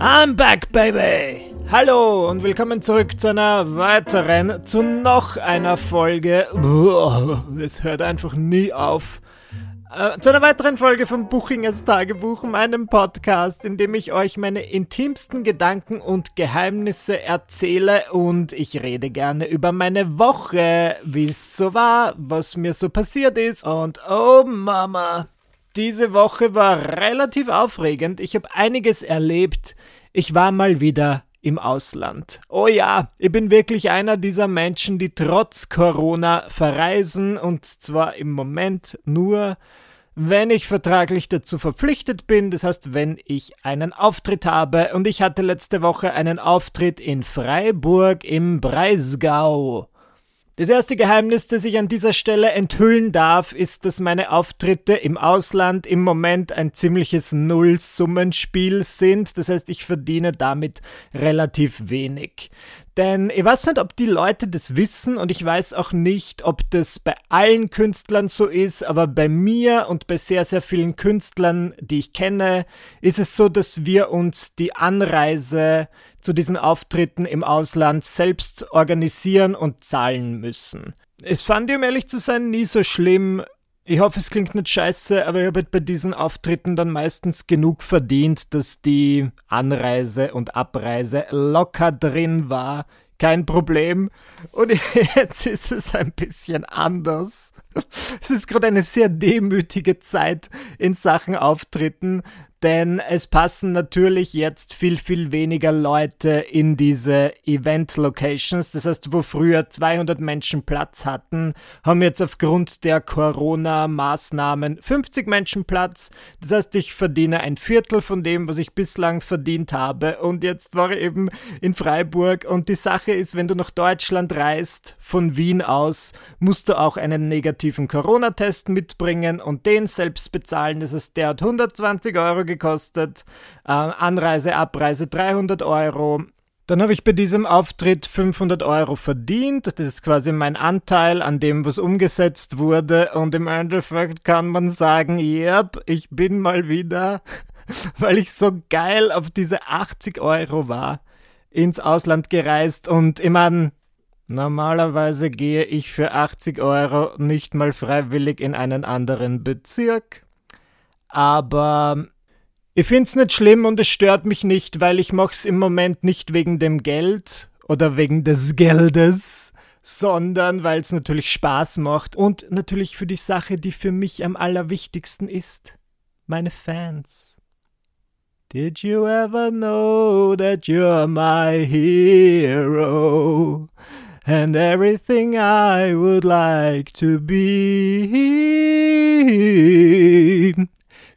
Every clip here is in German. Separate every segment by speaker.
Speaker 1: I'm back, baby! Hallo und willkommen zurück zu einer weiteren, zu noch einer Folge. Es hört einfach nie auf. Äh, zu einer weiteren Folge von Buchingers Tagebuch, meinem Podcast, in dem ich euch meine intimsten Gedanken und Geheimnisse erzähle und ich rede gerne über meine Woche, wie es so war, was mir so passiert ist und oh Mama, diese Woche war relativ aufregend. Ich habe einiges erlebt. Ich war mal wieder im Ausland. Oh ja, ich bin wirklich einer dieser Menschen, die trotz Corona verreisen und zwar im Moment nur, wenn ich vertraglich dazu verpflichtet bin, das heißt, wenn ich einen Auftritt habe und ich hatte letzte Woche einen Auftritt in Freiburg im Breisgau. Das erste Geheimnis, das ich an dieser Stelle enthüllen darf, ist, dass meine Auftritte im Ausland im Moment ein ziemliches Nullsummenspiel sind. Das heißt, ich verdiene damit relativ wenig. Denn ich weiß nicht, ob die Leute das wissen und ich weiß auch nicht, ob das bei allen Künstlern so ist, aber bei mir und bei sehr, sehr vielen Künstlern, die ich kenne, ist es so, dass wir uns die Anreise zu diesen Auftritten im Ausland selbst organisieren und zahlen müssen. Es fand ich, um ehrlich zu sein, nie so schlimm. Ich hoffe, es klingt nicht scheiße, aber ich habe halt bei diesen Auftritten dann meistens genug verdient, dass die Anreise und Abreise locker drin war. Kein Problem. Und jetzt ist es ein bisschen anders. Es ist gerade eine sehr demütige Zeit in Sachen Auftritten, denn es passen natürlich jetzt viel, viel weniger Leute in diese Event-Locations. Das heißt, wo früher 200 Menschen Platz hatten, haben jetzt aufgrund der Corona-Maßnahmen 50 Menschen Platz. Das heißt, ich verdiene ein Viertel von dem, was ich bislang verdient habe. Und jetzt war ich eben in Freiburg. Und die Sache ist, wenn du nach Deutschland reist, von Wien aus, musst du auch einen negativen Corona-Test mitbringen und den selbst bezahlen. Das heißt, der hat 120 Euro gekostet. Äh, Anreise, Abreise 300 Euro. Dann habe ich bei diesem Auftritt 500 Euro verdient. Das ist quasi mein Anteil an dem, was umgesetzt wurde. Und im Endeffekt kann man sagen, yep, ich bin mal wieder, weil ich so geil auf diese 80 Euro war, ins Ausland gereist. Und ich meine, normalerweise gehe ich für 80 Euro nicht mal freiwillig in einen anderen Bezirk. Aber ich find's nicht schlimm und es stört mich nicht, weil ich mach's im Moment nicht wegen dem Geld oder wegen des Geldes, sondern weil es natürlich Spaß macht und natürlich für die Sache, die für mich am allerwichtigsten ist. Meine Fans. Did you ever know that you're my hero? And everything I would like to be.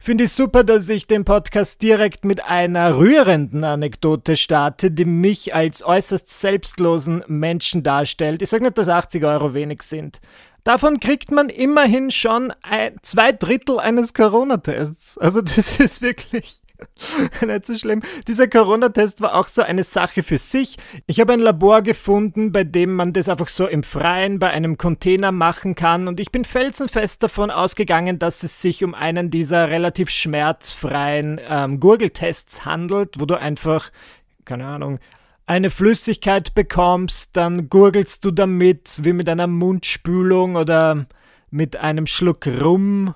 Speaker 1: Finde ich super, dass ich den Podcast direkt mit einer rührenden Anekdote starte, die mich als äußerst selbstlosen Menschen darstellt. Ich sage nicht, dass 80 Euro wenig sind. Davon kriegt man immerhin schon ein, zwei Drittel eines Corona-Tests. Also das ist wirklich Nicht so schlimm. Dieser Corona-Test war auch so eine Sache für sich. Ich habe ein Labor gefunden, bei dem man das einfach so im Freien bei einem Container machen kann und ich bin felsenfest davon ausgegangen, dass es sich um einen dieser relativ schmerzfreien ähm, Gurgeltests handelt, wo du einfach, keine Ahnung, eine Flüssigkeit bekommst, dann gurgelst du damit wie mit einer Mundspülung oder mit einem Schluck Rum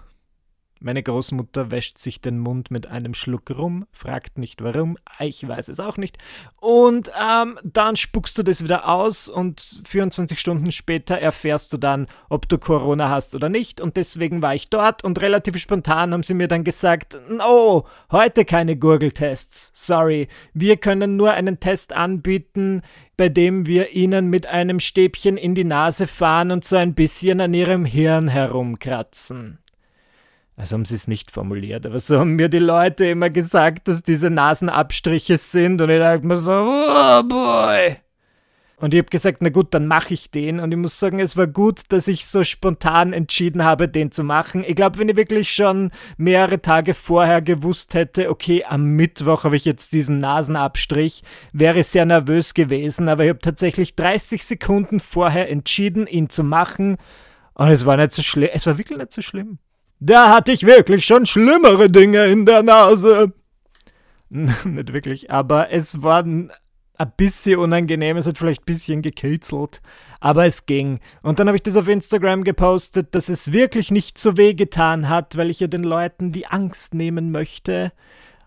Speaker 1: meine Großmutter wäscht sich den Mund mit einem Schluck rum, fragt nicht warum, ich weiß es auch nicht. Und ähm, dann spuckst du das wieder aus und 24 Stunden später erfährst du dann, ob du Corona hast oder nicht. Und deswegen war ich dort und relativ spontan haben sie mir dann gesagt, oh, heute keine Gurgeltests. Sorry, wir können nur einen Test anbieten, bei dem wir ihnen mit einem Stäbchen in die Nase fahren und so ein bisschen an ihrem Hirn herumkratzen. Also haben sie es nicht formuliert, aber so haben mir die Leute immer gesagt, dass diese Nasenabstriche sind und ich dachte mir so, oh boy. Und ich habe gesagt, na gut, dann mache ich den. Und ich muss sagen, es war gut, dass ich so spontan entschieden habe, den zu machen. Ich glaube, wenn ich wirklich schon mehrere Tage vorher gewusst hätte, okay, am Mittwoch habe ich jetzt diesen Nasenabstrich, wäre ich sehr nervös gewesen. Aber ich habe tatsächlich 30 Sekunden vorher entschieden, ihn zu machen. Und es war nicht so schlimm. Es war wirklich nicht so schlimm. Da hatte ich wirklich schon schlimmere Dinge in der Nase. nicht wirklich, aber es war ein bisschen unangenehm, es hat vielleicht ein bisschen gekitzelt, aber es ging. Und dann habe ich das auf Instagram gepostet, dass es wirklich nicht so weh getan hat, weil ich ja den Leuten die Angst nehmen möchte.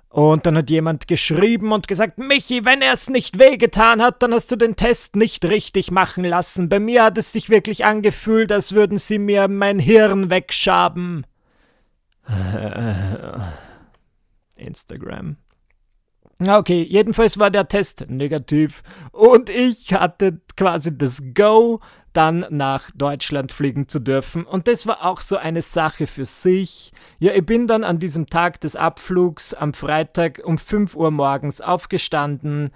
Speaker 1: Und dann hat jemand geschrieben und gesagt, Michi, wenn er es nicht wehgetan hat, dann hast du den Test nicht richtig machen lassen. Bei mir hat es sich wirklich angefühlt, als würden sie mir mein Hirn wegschaben. Instagram. Okay, jedenfalls war der Test negativ und ich hatte quasi das Go, dann nach Deutschland fliegen zu dürfen. Und das war auch so eine Sache für sich. Ja, ich bin dann an diesem Tag des Abflugs am Freitag um 5 Uhr morgens aufgestanden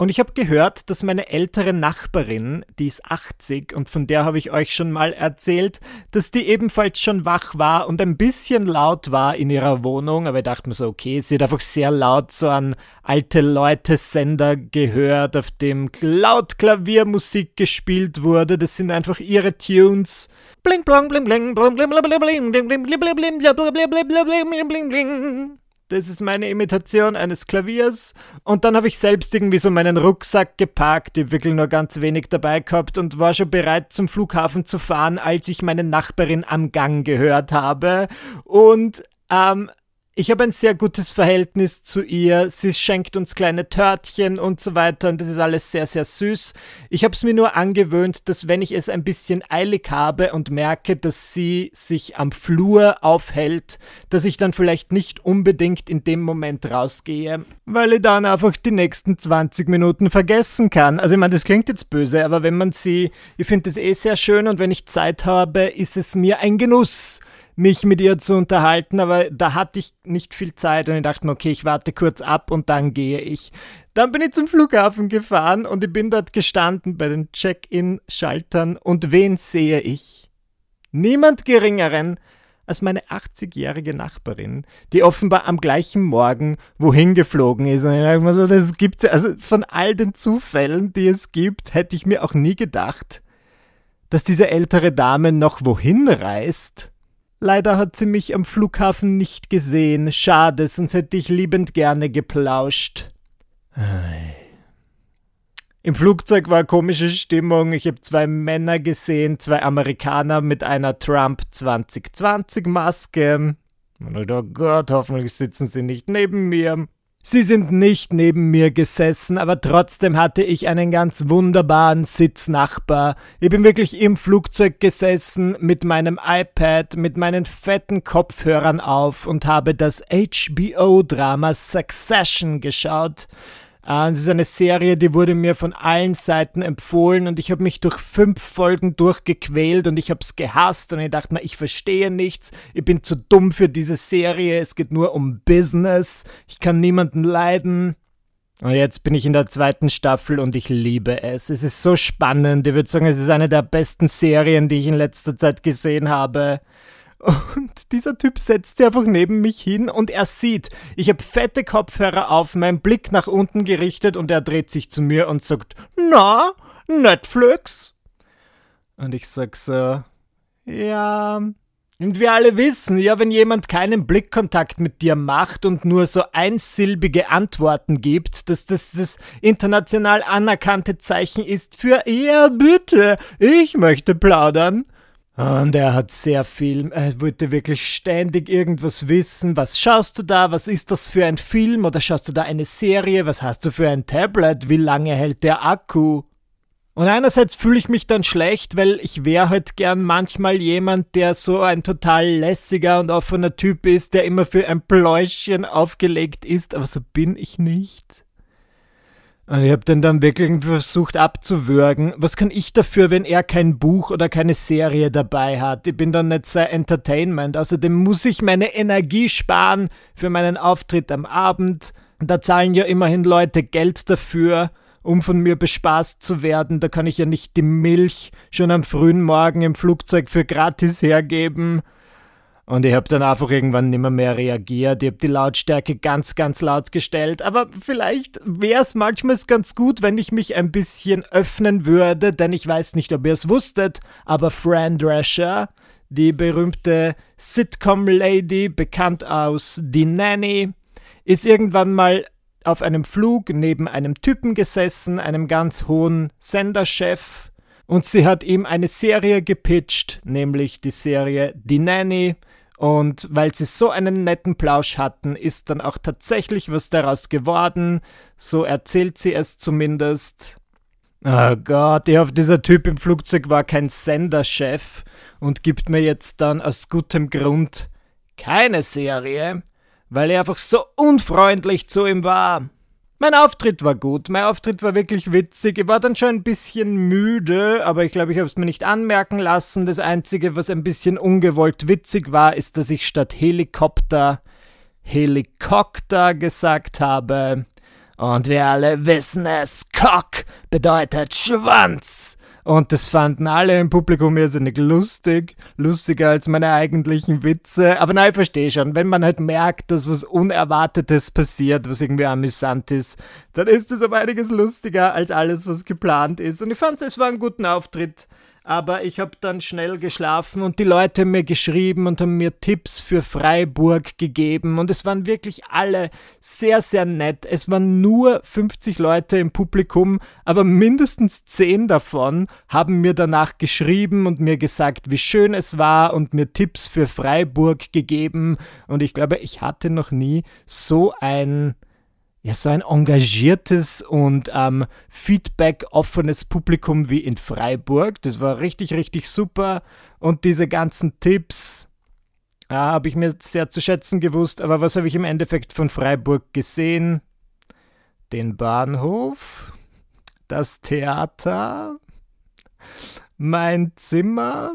Speaker 1: und ich habe gehört, dass meine ältere Nachbarin, die ist 80 und von der habe ich euch schon mal erzählt, dass die ebenfalls schon wach war und ein bisschen laut war in ihrer Wohnung. Aber ich dachte mir so, okay, sie hat einfach sehr laut so an alte Leute-Sender gehört, auf dem laut Klaviermusik gespielt wurde. Das sind einfach ihre Tunes. Bling, blong, bling, bling, bling, bling, bling, bling, bling, bling, bling, bling, bling, bling, bling, bling, bling, bling, bling. Das ist meine Imitation eines Klaviers. Und dann habe ich selbst irgendwie so meinen Rucksack geparkt, ich wirklich nur ganz wenig dabei gehabt und war schon bereit zum Flughafen zu fahren, als ich meine Nachbarin am Gang gehört habe. Und ähm, ich habe ein sehr gutes Verhältnis zu ihr. Sie schenkt uns kleine Törtchen und so weiter und das ist alles sehr, sehr süß. Ich habe es mir nur angewöhnt, dass wenn ich es ein bisschen eilig habe und merke, dass sie sich am Flur aufhält, dass ich dann vielleicht nicht unbedingt in dem Moment rausgehe, weil ich dann einfach die nächsten 20 Minuten vergessen kann. Also ich meine, das klingt jetzt böse, aber wenn man sie, ich finde das eh sehr schön und wenn ich Zeit habe, ist es mir ein Genuss mich mit ihr zu unterhalten, aber da hatte ich nicht viel Zeit und ich dachte mir, okay, ich warte kurz ab und dann gehe ich. Dann bin ich zum Flughafen gefahren und ich bin dort gestanden bei den Check-in-Schaltern und wen sehe ich? Niemand geringeren als meine 80-jährige Nachbarin, die offenbar am gleichen Morgen wohin geflogen ist. Und ich dachte mir so, das gibt's also von all den Zufällen, die es gibt, hätte ich mir auch nie gedacht, dass diese ältere Dame noch wohin reist. Leider hat sie mich am Flughafen nicht gesehen. Schade, sonst hätte ich liebend gerne geplauscht. Im Flugzeug war komische Stimmung. Ich habe zwei Männer gesehen, zwei Amerikaner mit einer Trump 2020 Maske. Oh Gott, hoffentlich sitzen sie nicht neben mir. Sie sind nicht neben mir gesessen, aber trotzdem hatte ich einen ganz wunderbaren Sitznachbar. Ich bin wirklich im Flugzeug gesessen mit meinem iPad, mit meinen fetten Kopfhörern auf und habe das HBO-Drama Succession geschaut. Äh, es ist eine Serie, die wurde mir von allen Seiten empfohlen und ich habe mich durch fünf Folgen durchgequält und ich habe es gehasst und ich dachte mir, ich verstehe nichts, ich bin zu dumm für diese Serie, es geht nur um Business, ich kann niemanden leiden. Und jetzt bin ich in der zweiten Staffel und ich liebe es. Es ist so spannend. Ich würde sagen, es ist eine der besten Serien, die ich in letzter Zeit gesehen habe. Und dieser Typ setzt sich einfach neben mich hin und er sieht, ich habe fette Kopfhörer auf, mein Blick nach unten gerichtet und er dreht sich zu mir und sagt, na, Netflix? Und ich sag so, ja. Und wir alle wissen, ja, wenn jemand keinen Blickkontakt mit dir macht und nur so einsilbige Antworten gibt, dass das das international anerkannte Zeichen ist für, ja, bitte, ich möchte plaudern. Und er hat sehr viel, er wollte wirklich ständig irgendwas wissen. Was schaust du da? Was ist das für ein Film? Oder schaust du da eine Serie? Was hast du für ein Tablet? Wie lange hält der Akku? Und einerseits fühle ich mich dann schlecht, weil ich wäre halt gern manchmal jemand, der so ein total lässiger und offener Typ ist, der immer für ein Pläuschen aufgelegt ist, aber so bin ich nicht. Und ich habe den dann wirklich versucht abzuwürgen. Was kann ich dafür, wenn er kein Buch oder keine Serie dabei hat? Ich bin dann nicht sehr Entertainment. Außerdem muss ich meine Energie sparen für meinen Auftritt am Abend. Da zahlen ja immerhin Leute Geld dafür, um von mir bespaßt zu werden. Da kann ich ja nicht die Milch schon am frühen Morgen im Flugzeug für gratis hergeben. Und ich habe dann einfach irgendwann nicht mehr, mehr reagiert. Ich habe die Lautstärke ganz, ganz laut gestellt. Aber vielleicht wäre es manchmal ganz gut, wenn ich mich ein bisschen öffnen würde, denn ich weiß nicht, ob ihr es wusstet, aber Fran Drescher, die berühmte Sitcom-Lady, bekannt aus Die Nanny, ist irgendwann mal auf einem Flug neben einem Typen gesessen, einem ganz hohen Senderchef, und sie hat ihm eine Serie gepitcht, nämlich die Serie Die Nanny. Und weil sie so einen netten Plausch hatten, ist dann auch tatsächlich was daraus geworden. So erzählt sie es zumindest. Oh Gott, ich hoffe, dieser Typ im Flugzeug war kein Senderchef und gibt mir jetzt dann aus gutem Grund keine Serie, weil er einfach so unfreundlich zu ihm war. Mein Auftritt war gut, mein Auftritt war wirklich witzig. Ich war dann schon ein bisschen müde, aber ich glaube, ich habe es mir nicht anmerken lassen. Das Einzige, was ein bisschen ungewollt witzig war, ist, dass ich statt Helikopter Helikopter gesagt habe. Und wir alle wissen es, Cock bedeutet Schwanz. Und das fanden alle im Publikum irrsinnig lustig. Lustiger als meine eigentlichen Witze. Aber nein, ich verstehe schon. Wenn man halt merkt, dass was Unerwartetes passiert, was irgendwie amüsant ist, dann ist es um einiges lustiger als alles, was geplant ist. Und ich fand, es war ein guter Auftritt aber ich habe dann schnell geschlafen und die Leute haben mir geschrieben und haben mir Tipps für Freiburg gegeben und es waren wirklich alle sehr, sehr nett. Es waren nur 50 Leute im Publikum, aber mindestens 10 davon haben mir danach geschrieben und mir gesagt, wie schön es war und mir Tipps für Freiburg gegeben und ich glaube, ich hatte noch nie so ein ja, so ein engagiertes und ähm, feedback-offenes Publikum wie in Freiburg. Das war richtig, richtig super. Und diese ganzen Tipps ja, habe ich mir sehr zu schätzen gewusst. Aber was habe ich im Endeffekt von Freiburg gesehen? Den Bahnhof, das Theater, mein Zimmer,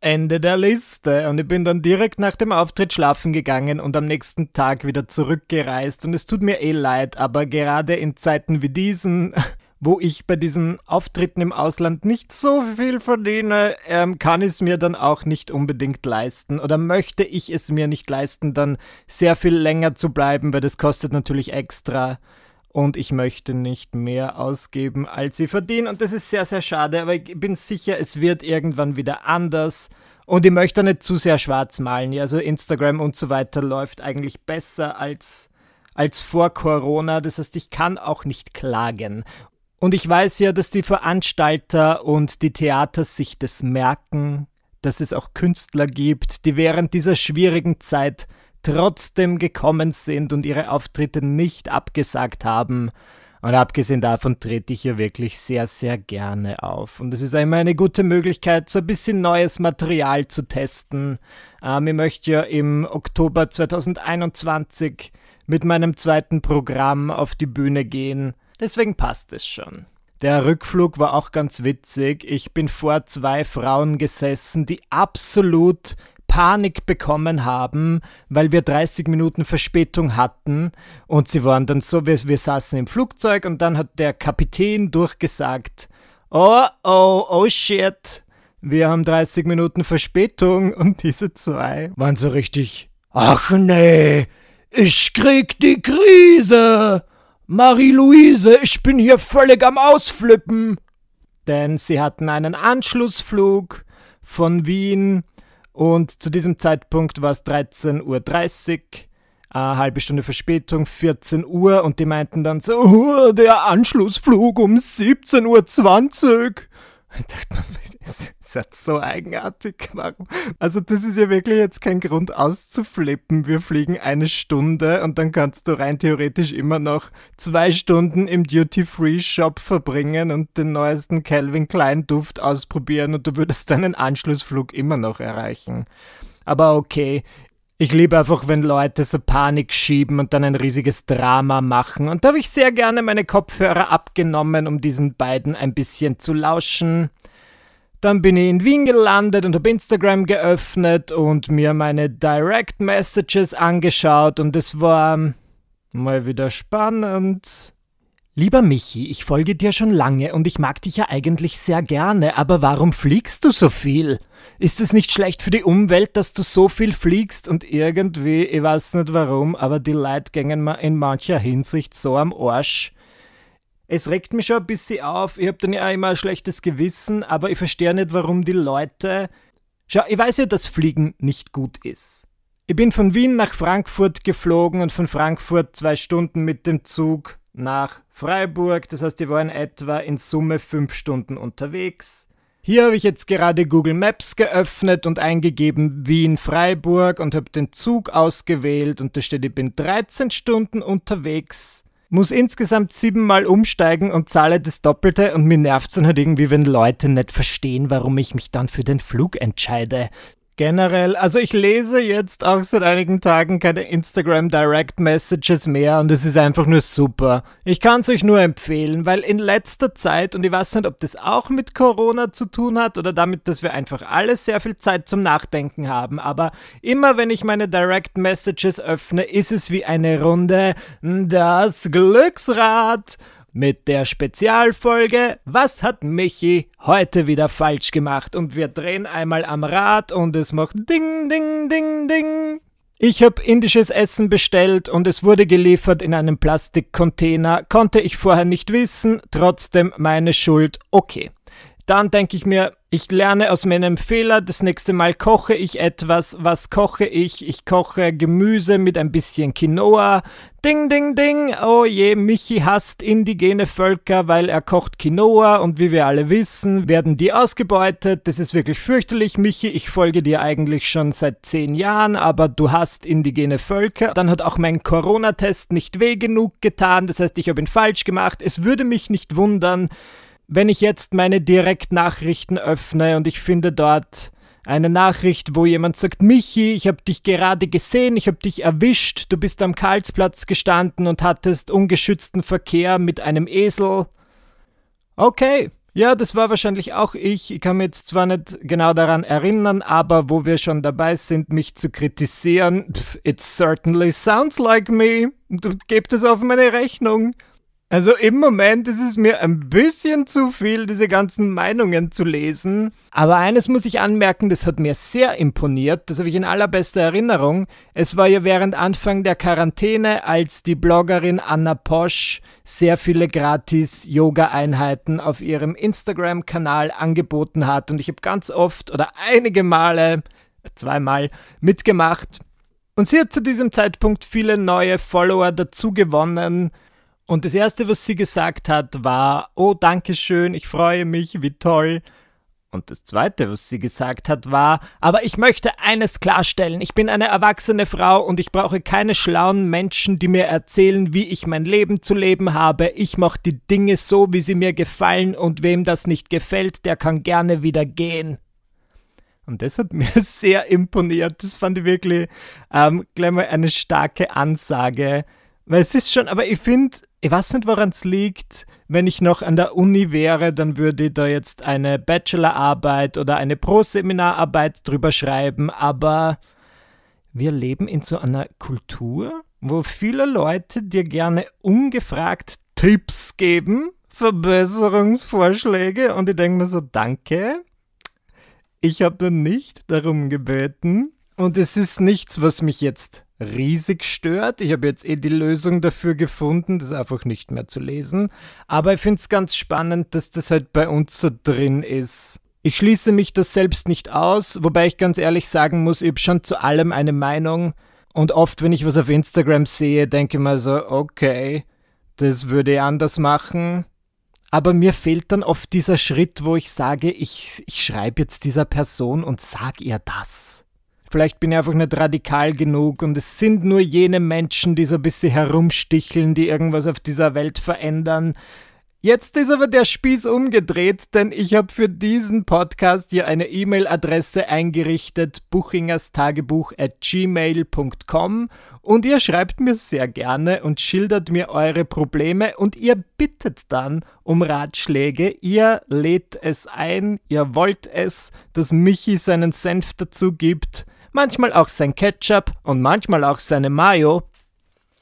Speaker 1: Ende der Liste. Und ich bin dann direkt nach dem Auftritt schlafen gegangen und am nächsten Tag wieder zurückgereist. Und es tut mir eh leid, aber gerade in Zeiten wie diesen, wo ich bei diesen Auftritten im Ausland nicht so viel verdiene, ähm, kann ich es mir dann auch nicht unbedingt leisten. Oder möchte ich es mir nicht leisten, dann sehr viel länger zu bleiben, weil das kostet natürlich extra und ich möchte nicht mehr ausgeben, als sie verdienen. Und das ist sehr, sehr schade, aber ich bin sicher, es wird irgendwann wieder anders. Und ich möchte nicht zu sehr schwarz malen. Also Instagram und so weiter läuft eigentlich besser als, als vor Corona. Das heißt, ich kann auch nicht klagen. Und ich weiß ja, dass die Veranstalter und die Theater sich das merken, dass es auch Künstler gibt, die während dieser schwierigen Zeit trotzdem gekommen sind und ihre Auftritte nicht abgesagt haben. Und abgesehen davon trete ich hier wirklich sehr, sehr gerne auf. Und es ist immer eine gute Möglichkeit, so ein bisschen neues Material zu testen. Ähm, ich möchte ja im Oktober 2021 mit meinem zweiten Programm auf die Bühne gehen. Deswegen passt es schon. Der Rückflug war auch ganz witzig. Ich bin vor zwei Frauen gesessen, die absolut Panik bekommen haben, weil wir 30 Minuten Verspätung hatten und sie waren dann so, wir, wir saßen im Flugzeug und dann hat der Kapitän durchgesagt, oh, oh, oh shit, wir haben 30 Minuten Verspätung und diese zwei waren so richtig, ach nee, ich krieg die Krise. Marie-Louise, ich bin hier völlig am Ausflippen. Denn sie hatten einen Anschlussflug von Wien und zu diesem Zeitpunkt war es 13.30 Uhr, eine halbe Stunde Verspätung, 14 Uhr und die meinten dann so, der Anschlussflug um 17.20 Uhr. Ich dachte mir, das ist halt so eigenartig. Warum? Also, das ist ja wirklich jetzt kein Grund auszuflippen. Wir fliegen eine Stunde und dann kannst du rein theoretisch immer noch zwei Stunden im Duty-Free-Shop verbringen und den neuesten Calvin Klein Duft ausprobieren und du würdest deinen Anschlussflug immer noch erreichen. Aber okay, ich liebe einfach, wenn Leute so Panik schieben und dann ein riesiges Drama machen. Und da habe ich sehr gerne meine Kopfhörer abgenommen, um diesen beiden ein bisschen zu lauschen. Dann bin ich in Wien gelandet und habe Instagram geöffnet und mir meine Direct Messages angeschaut und es war mal wieder spannend. Lieber Michi, ich folge dir schon lange und ich mag dich ja eigentlich sehr gerne, aber warum fliegst du so viel? Ist es nicht schlecht für die Umwelt, dass du so viel fliegst und irgendwie, ich weiß nicht warum, aber die Leute gängen mir in mancher Hinsicht so am Arsch. Es regt mich schon ein bisschen auf, ich habe dann ja immer ein schlechtes Gewissen, aber ich verstehe nicht, warum die Leute. Schau, ich weiß ja, dass Fliegen nicht gut ist. Ich bin von Wien nach Frankfurt geflogen und von Frankfurt zwei Stunden mit dem Zug nach Freiburg. Das heißt, ich war in etwa in Summe fünf Stunden unterwegs. Hier habe ich jetzt gerade Google Maps geöffnet und eingegeben Wien-Freiburg und habe den Zug ausgewählt und da steht, ich bin 13 Stunden unterwegs, muss insgesamt siebenmal umsteigen und zahle das Doppelte und mir nervt es dann halt irgendwie, wenn Leute nicht verstehen, warum ich mich dann für den Flug entscheide. Generell, also ich lese jetzt auch seit einigen Tagen keine Instagram Direct Messages mehr und es ist einfach nur super. Ich kann es euch nur empfehlen, weil in letzter Zeit, und ich weiß nicht, ob das auch mit Corona zu tun hat oder damit, dass wir einfach alle sehr viel Zeit zum Nachdenken haben, aber immer wenn ich meine Direct Messages öffne, ist es wie eine Runde das Glücksrad mit der Spezialfolge Was hat Michi heute wieder falsch gemacht? Und wir drehen einmal am Rad und es macht Ding, Ding, Ding, Ding. Ich habe indisches Essen bestellt und es wurde geliefert in einem Plastikcontainer. Konnte ich vorher nicht wissen, trotzdem meine Schuld. Okay. Dann denke ich mir, ich lerne aus meinem Fehler. Das nächste Mal koche ich etwas. Was koche ich? Ich koche Gemüse mit ein bisschen Quinoa. Ding, ding, ding. Oh je, Michi hasst indigene Völker, weil er kocht Quinoa und wie wir alle wissen, werden die ausgebeutet. Das ist wirklich fürchterlich, Michi. Ich folge dir eigentlich schon seit zehn Jahren, aber du hast indigene Völker. Dann hat auch mein Corona-Test nicht weh genug getan. Das heißt, ich habe ihn falsch gemacht. Es würde mich nicht wundern, wenn ich jetzt meine Direktnachrichten öffne und ich finde dort eine Nachricht, wo jemand sagt, Michi, ich habe dich gerade gesehen, ich habe dich erwischt, du bist am Karlsplatz gestanden und hattest ungeschützten Verkehr mit einem Esel. Okay, ja, das war wahrscheinlich auch ich. Ich kann mich jetzt zwar nicht genau daran erinnern, aber wo wir schon dabei sind, mich zu kritisieren, it certainly sounds like me. Gebt es auf meine Rechnung. Also im Moment ist es mir ein bisschen zu viel, diese ganzen Meinungen zu lesen. Aber eines muss ich anmerken, das hat mir sehr imponiert. Das habe ich in allerbester Erinnerung. Es war ja während Anfang der Quarantäne, als die Bloggerin Anna Posch sehr viele gratis Yoga-Einheiten auf ihrem Instagram-Kanal angeboten hat. Und ich habe ganz oft oder einige Male, zweimal mitgemacht. Und sie hat zu diesem Zeitpunkt viele neue Follower dazu gewonnen und das Erste, was sie gesagt hat, war, oh, danke schön, ich freue mich, wie toll. Und das Zweite, was sie gesagt hat, war, aber ich möchte eines klarstellen, ich bin eine erwachsene Frau und ich brauche keine schlauen Menschen, die mir erzählen, wie ich mein Leben zu leben habe. Ich mache die Dinge so, wie sie mir gefallen und wem das nicht gefällt, der kann gerne wieder gehen. Und das hat mir sehr imponiert. Das fand ich wirklich ähm, gleich mal eine starke Ansage. Weil es ist schon, aber ich finde, ich weiß nicht, woran es liegt. Wenn ich noch an der Uni wäre, dann würde ich da jetzt eine Bachelorarbeit oder eine Pro-Seminararbeit drüber schreiben, aber wir leben in so einer Kultur, wo viele Leute dir gerne ungefragt Tipps geben, Verbesserungsvorschläge und ich denke mir so, danke. Ich habe nicht darum gebeten und es ist nichts, was mich jetzt riesig stört. Ich habe jetzt eh die Lösung dafür gefunden, das einfach nicht mehr zu lesen. Aber ich finde es ganz spannend, dass das halt bei uns so drin ist. Ich schließe mich das selbst nicht aus, wobei ich ganz ehrlich sagen muss, ich habe schon zu allem eine Meinung. Und oft, wenn ich was auf Instagram sehe, denke ich mir so, okay, das würde ich anders machen. Aber mir fehlt dann oft dieser Schritt, wo ich sage, ich, ich schreibe jetzt dieser Person und sag ihr das. Vielleicht bin ich einfach nicht radikal genug und es sind nur jene Menschen, die so ein bisschen herumsticheln, die irgendwas auf dieser Welt verändern. Jetzt ist aber der Spieß umgedreht, denn ich habe für diesen Podcast hier eine E-Mail-Adresse eingerichtet, buchingerstagebuch at gmail.com und ihr schreibt mir sehr gerne und schildert mir eure Probleme und ihr bittet dann um Ratschläge, ihr lädt es ein, ihr wollt es, dass Michi seinen Senf dazu gibt manchmal auch sein Ketchup und manchmal auch seine Mayo.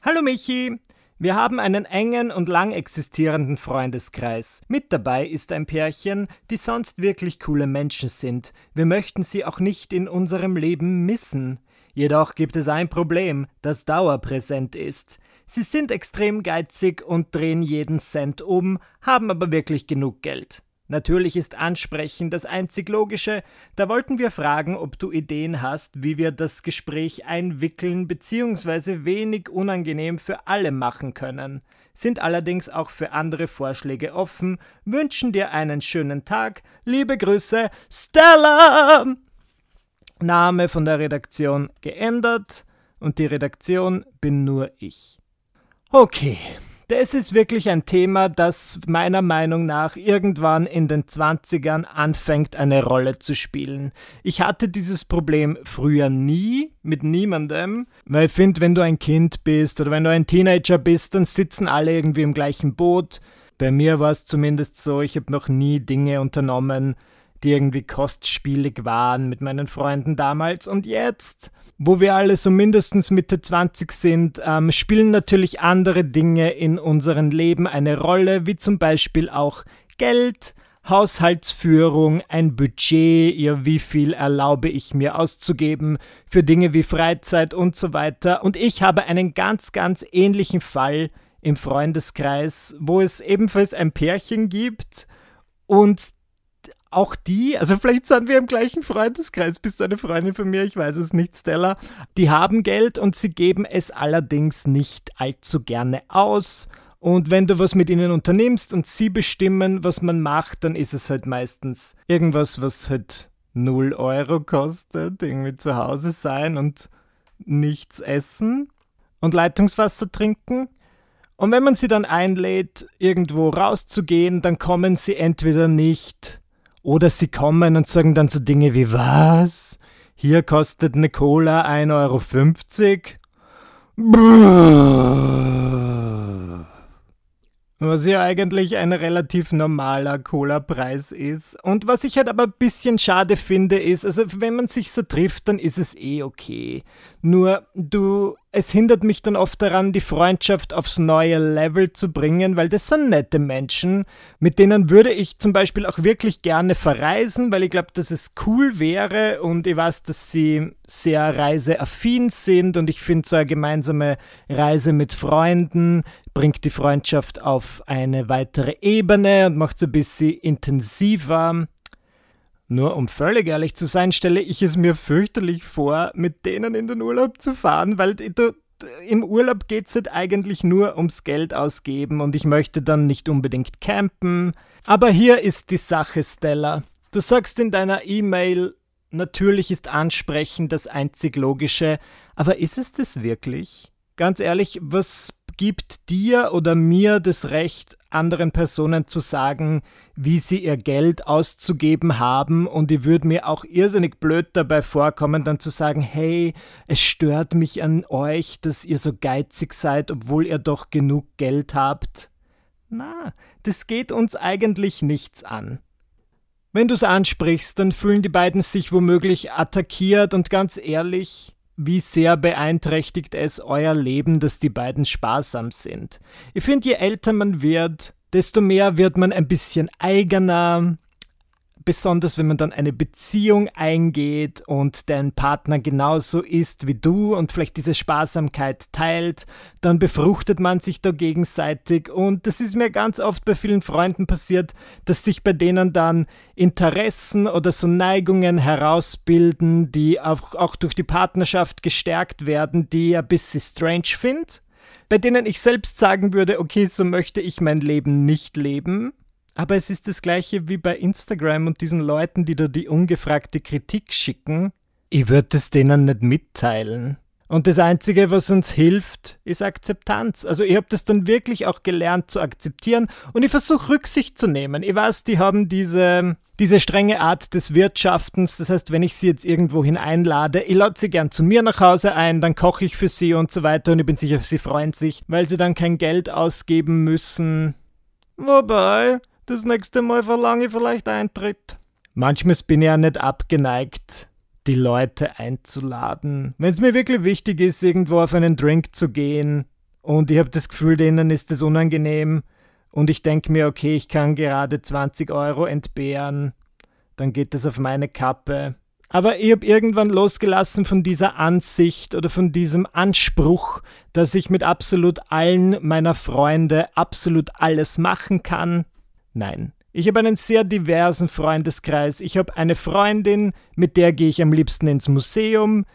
Speaker 1: Hallo Michi! Wir haben einen engen und lang existierenden Freundeskreis. Mit dabei ist ein Pärchen, die sonst wirklich coole Menschen sind. Wir möchten sie auch nicht in unserem Leben missen. Jedoch gibt es ein Problem, das dauerpräsent ist. Sie sind extrem geizig und drehen jeden Cent um, haben aber wirklich genug Geld. Natürlich ist Ansprechen das einzig Logische. Da wollten wir fragen, ob du Ideen hast, wie wir das Gespräch einwickeln bzw. wenig unangenehm für alle machen können. Sind allerdings auch für andere Vorschläge offen, wünschen dir einen schönen Tag. Liebe Grüße, Stella! Name von der Redaktion geändert und die Redaktion bin nur ich. Okay, das ist wirklich ein Thema, das meiner Meinung nach irgendwann in den 20ern anfängt eine Rolle zu spielen. Ich hatte dieses Problem früher nie mit niemandem, weil ich finde, wenn du ein Kind bist oder wenn du ein Teenager bist, dann sitzen alle irgendwie im gleichen Boot. Bei mir war es zumindest so, ich habe noch nie Dinge unternommen, die irgendwie kostspielig waren mit meinen Freunden damals. Und jetzt, wo wir alle so mindestens Mitte 20 sind, ähm, spielen natürlich andere Dinge in unserem Leben eine Rolle, wie zum Beispiel auch Geld, Haushaltsführung, ein Budget, ja, wie viel erlaube ich mir auszugeben für Dinge wie Freizeit und so weiter. Und ich habe einen ganz, ganz ähnlichen Fall im Freundeskreis, wo es ebenfalls ein Pärchen gibt und auch die, also vielleicht sind wir im gleichen Freundeskreis, bist du eine Freundin von mir, ich weiß es nicht, Stella, die haben Geld und sie geben es allerdings nicht allzu gerne aus. Und wenn du was mit ihnen unternimmst und sie bestimmen, was man macht, dann ist es halt meistens irgendwas, was halt 0 Euro kostet, irgendwie zu Hause sein und nichts essen und Leitungswasser trinken. Und wenn man sie dann einlädt, irgendwo rauszugehen, dann kommen sie entweder nicht oder sie kommen und sagen dann so Dinge wie, was? Hier kostet eine Cola 1,50 Euro. Was ja eigentlich ein relativ normaler Cola-Preis ist. Und was ich halt aber ein bisschen schade finde, ist, also wenn man sich so trifft, dann ist es eh okay. Nur du es hindert mich dann oft daran, die Freundschaft aufs neue Level zu bringen, weil das sind nette Menschen, mit denen würde ich zum Beispiel auch wirklich gerne verreisen, weil ich glaube, dass es cool wäre und ich weiß, dass sie sehr reiseaffin sind und ich finde, so eine gemeinsame Reise mit Freunden bringt die Freundschaft auf eine weitere Ebene und macht es ein bisschen intensiver. Nur um völlig ehrlich zu sein, stelle ich es mir fürchterlich vor, mit denen in den Urlaub zu fahren, weil du, im Urlaub geht es halt eigentlich nur ums Geld ausgeben und ich möchte dann nicht unbedingt campen. Aber hier ist die Sache, Stella. Du sagst in deiner E-Mail, natürlich ist Ansprechen das einzig Logische, aber ist es das wirklich? Ganz ehrlich, was gibt dir oder mir das Recht, anderen Personen zu sagen, wie sie ihr Geld auszugeben haben. Und ich würde mir auch irrsinnig blöd dabei vorkommen, dann zu sagen, hey, es stört mich an euch, dass ihr so geizig seid, obwohl ihr doch genug Geld habt. Na, das geht uns eigentlich nichts an. Wenn du es ansprichst, dann fühlen die beiden sich womöglich attackiert und ganz ehrlich, wie sehr beeinträchtigt es euer Leben, dass die beiden sparsam sind. Ich finde, je älter man wird, desto mehr wird man ein bisschen eigener, besonders wenn man dann eine Beziehung eingeht und dein Partner genauso ist wie du und vielleicht diese Sparsamkeit teilt, dann befruchtet man sich da gegenseitig und das ist mir ganz oft bei vielen Freunden passiert, dass sich bei denen dann Interessen oder so Neigungen herausbilden, die auch, auch durch die Partnerschaft gestärkt werden, die ich ein bisschen strange finde bei denen ich selbst sagen würde, okay, so möchte ich mein Leben nicht leben. Aber es ist das gleiche wie bei Instagram und diesen Leuten, die da die ungefragte Kritik schicken. Ich würde es denen nicht mitteilen. Und das Einzige, was uns hilft, ist Akzeptanz. Also ich habe das dann wirklich auch gelernt zu akzeptieren und ich versuche Rücksicht zu nehmen. Ich weiß, die haben diese, diese strenge Art des Wirtschaftens. Das heißt, wenn ich sie jetzt irgendwo hineinlade, ich lade sie gern zu mir nach Hause ein, dann koche ich für sie und so weiter und ich bin sicher, sie freuen sich, weil sie dann kein Geld ausgeben müssen. Wobei, das nächste Mal verlange ich vielleicht Eintritt. Manchmal bin ich ja nicht abgeneigt, die Leute einzuladen. Wenn es mir wirklich wichtig ist, irgendwo auf einen Drink zu gehen und ich habe das Gefühl, denen ist es unangenehm und ich denke mir, okay, ich kann gerade 20 Euro entbehren, dann geht das auf meine Kappe. Aber ich habe irgendwann losgelassen von dieser Ansicht oder von diesem Anspruch, dass ich mit absolut allen meiner Freunde absolut alles machen kann Nein, Ich habe einen sehr diversen Freundeskreis. Ich habe eine Freundin, mit der gehe ich am liebsten ins Museum.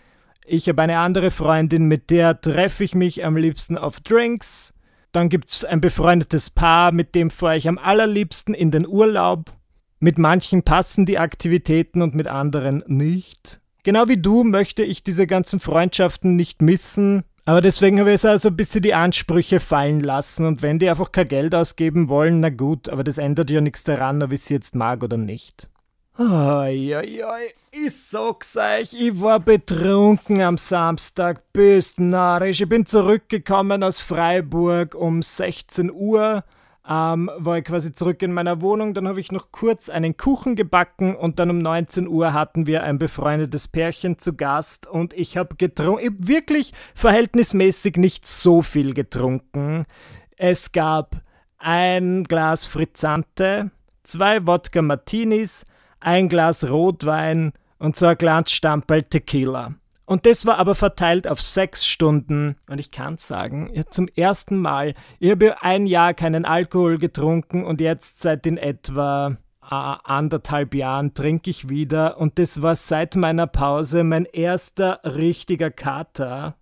Speaker 1: Ich habe eine andere Freundin, mit der treffe ich mich am liebsten auf Drinks. Dann gibt es ein befreundetes Paar, mit dem fahre ich am allerliebsten in den Urlaub. Mit manchen passen die Aktivitäten und mit anderen nicht. Genau wie du möchte ich diese ganzen Freundschaften nicht missen. Aber deswegen habe ich es also ein bisschen die Ansprüche fallen lassen. Und wenn die einfach kein Geld ausgeben wollen, na gut, aber das ändert ja nichts daran, ob ich sie jetzt mag oder nicht. Eieiei, ich sag's euch, ich war betrunken am Samstag, bist narrisch. Ich bin zurückgekommen aus Freiburg um 16 Uhr ähm, war ich quasi zurück in meiner Wohnung. Dann habe ich noch kurz einen Kuchen gebacken und dann um 19 Uhr hatten wir ein befreundetes Pärchen zu Gast und ich habe getrunken, wirklich verhältnismäßig nicht so viel getrunken. Es gab ein Glas Frizzante, zwei Wodka Martinis, ein Glas Rotwein und so ein kleines Stamperl Tequila. Und das war aber verteilt auf sechs Stunden. Und ich kann sagen, zum ersten Mal, ich habe ein Jahr keinen Alkohol getrunken und jetzt seit in etwa anderthalb Jahren trinke ich wieder. Und das war seit meiner Pause mein erster richtiger Kater.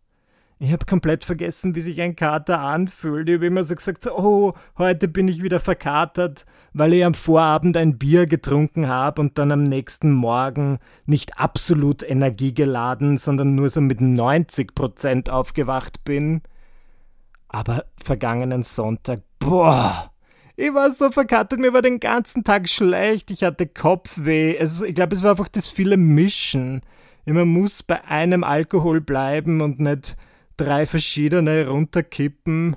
Speaker 1: Ich habe komplett vergessen, wie sich ein Kater anfühlt. Ich habe immer so gesagt, so, oh, heute bin ich wieder verkatert, weil ich am Vorabend ein Bier getrunken habe und dann am nächsten Morgen nicht absolut energiegeladen, sondern nur so mit 90 Prozent aufgewacht bin. Aber vergangenen Sonntag, boah, ich war so verkatert, mir war den ganzen Tag schlecht, ich hatte Kopfweh. Also ich glaube, es war einfach das viele Mischen. Man muss bei einem Alkohol bleiben und nicht drei verschiedene runterkippen.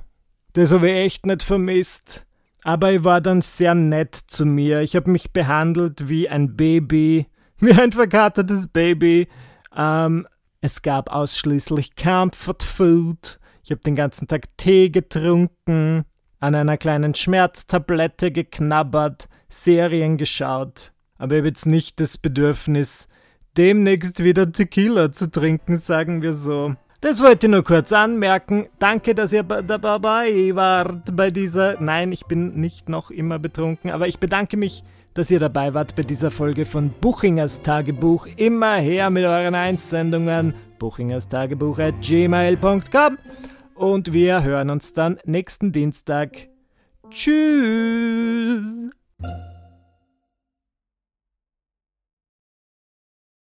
Speaker 1: Das habe ich echt nicht vermisst. Aber ich war dann sehr nett zu mir. Ich habe mich behandelt wie ein Baby, wie ein verkatertes Baby. Ähm, es gab ausschließlich Comfort Food. Ich habe den ganzen Tag Tee getrunken, an einer kleinen Schmerztablette geknabbert, Serien geschaut. Aber ich habe jetzt nicht das Bedürfnis, demnächst wieder Tequila zu trinken, sagen wir so. Das wollte ich nur kurz anmerken. Danke, dass ihr dabei wart bei dieser. Nein, ich bin nicht noch immer betrunken, aber ich bedanke mich, dass ihr dabei wart bei dieser Folge von Buchingers Tagebuch. Immer her mit euren Einsendungen. Buchingers Tagebuch at gmail.com. Und wir hören uns dann nächsten Dienstag. Tschüss.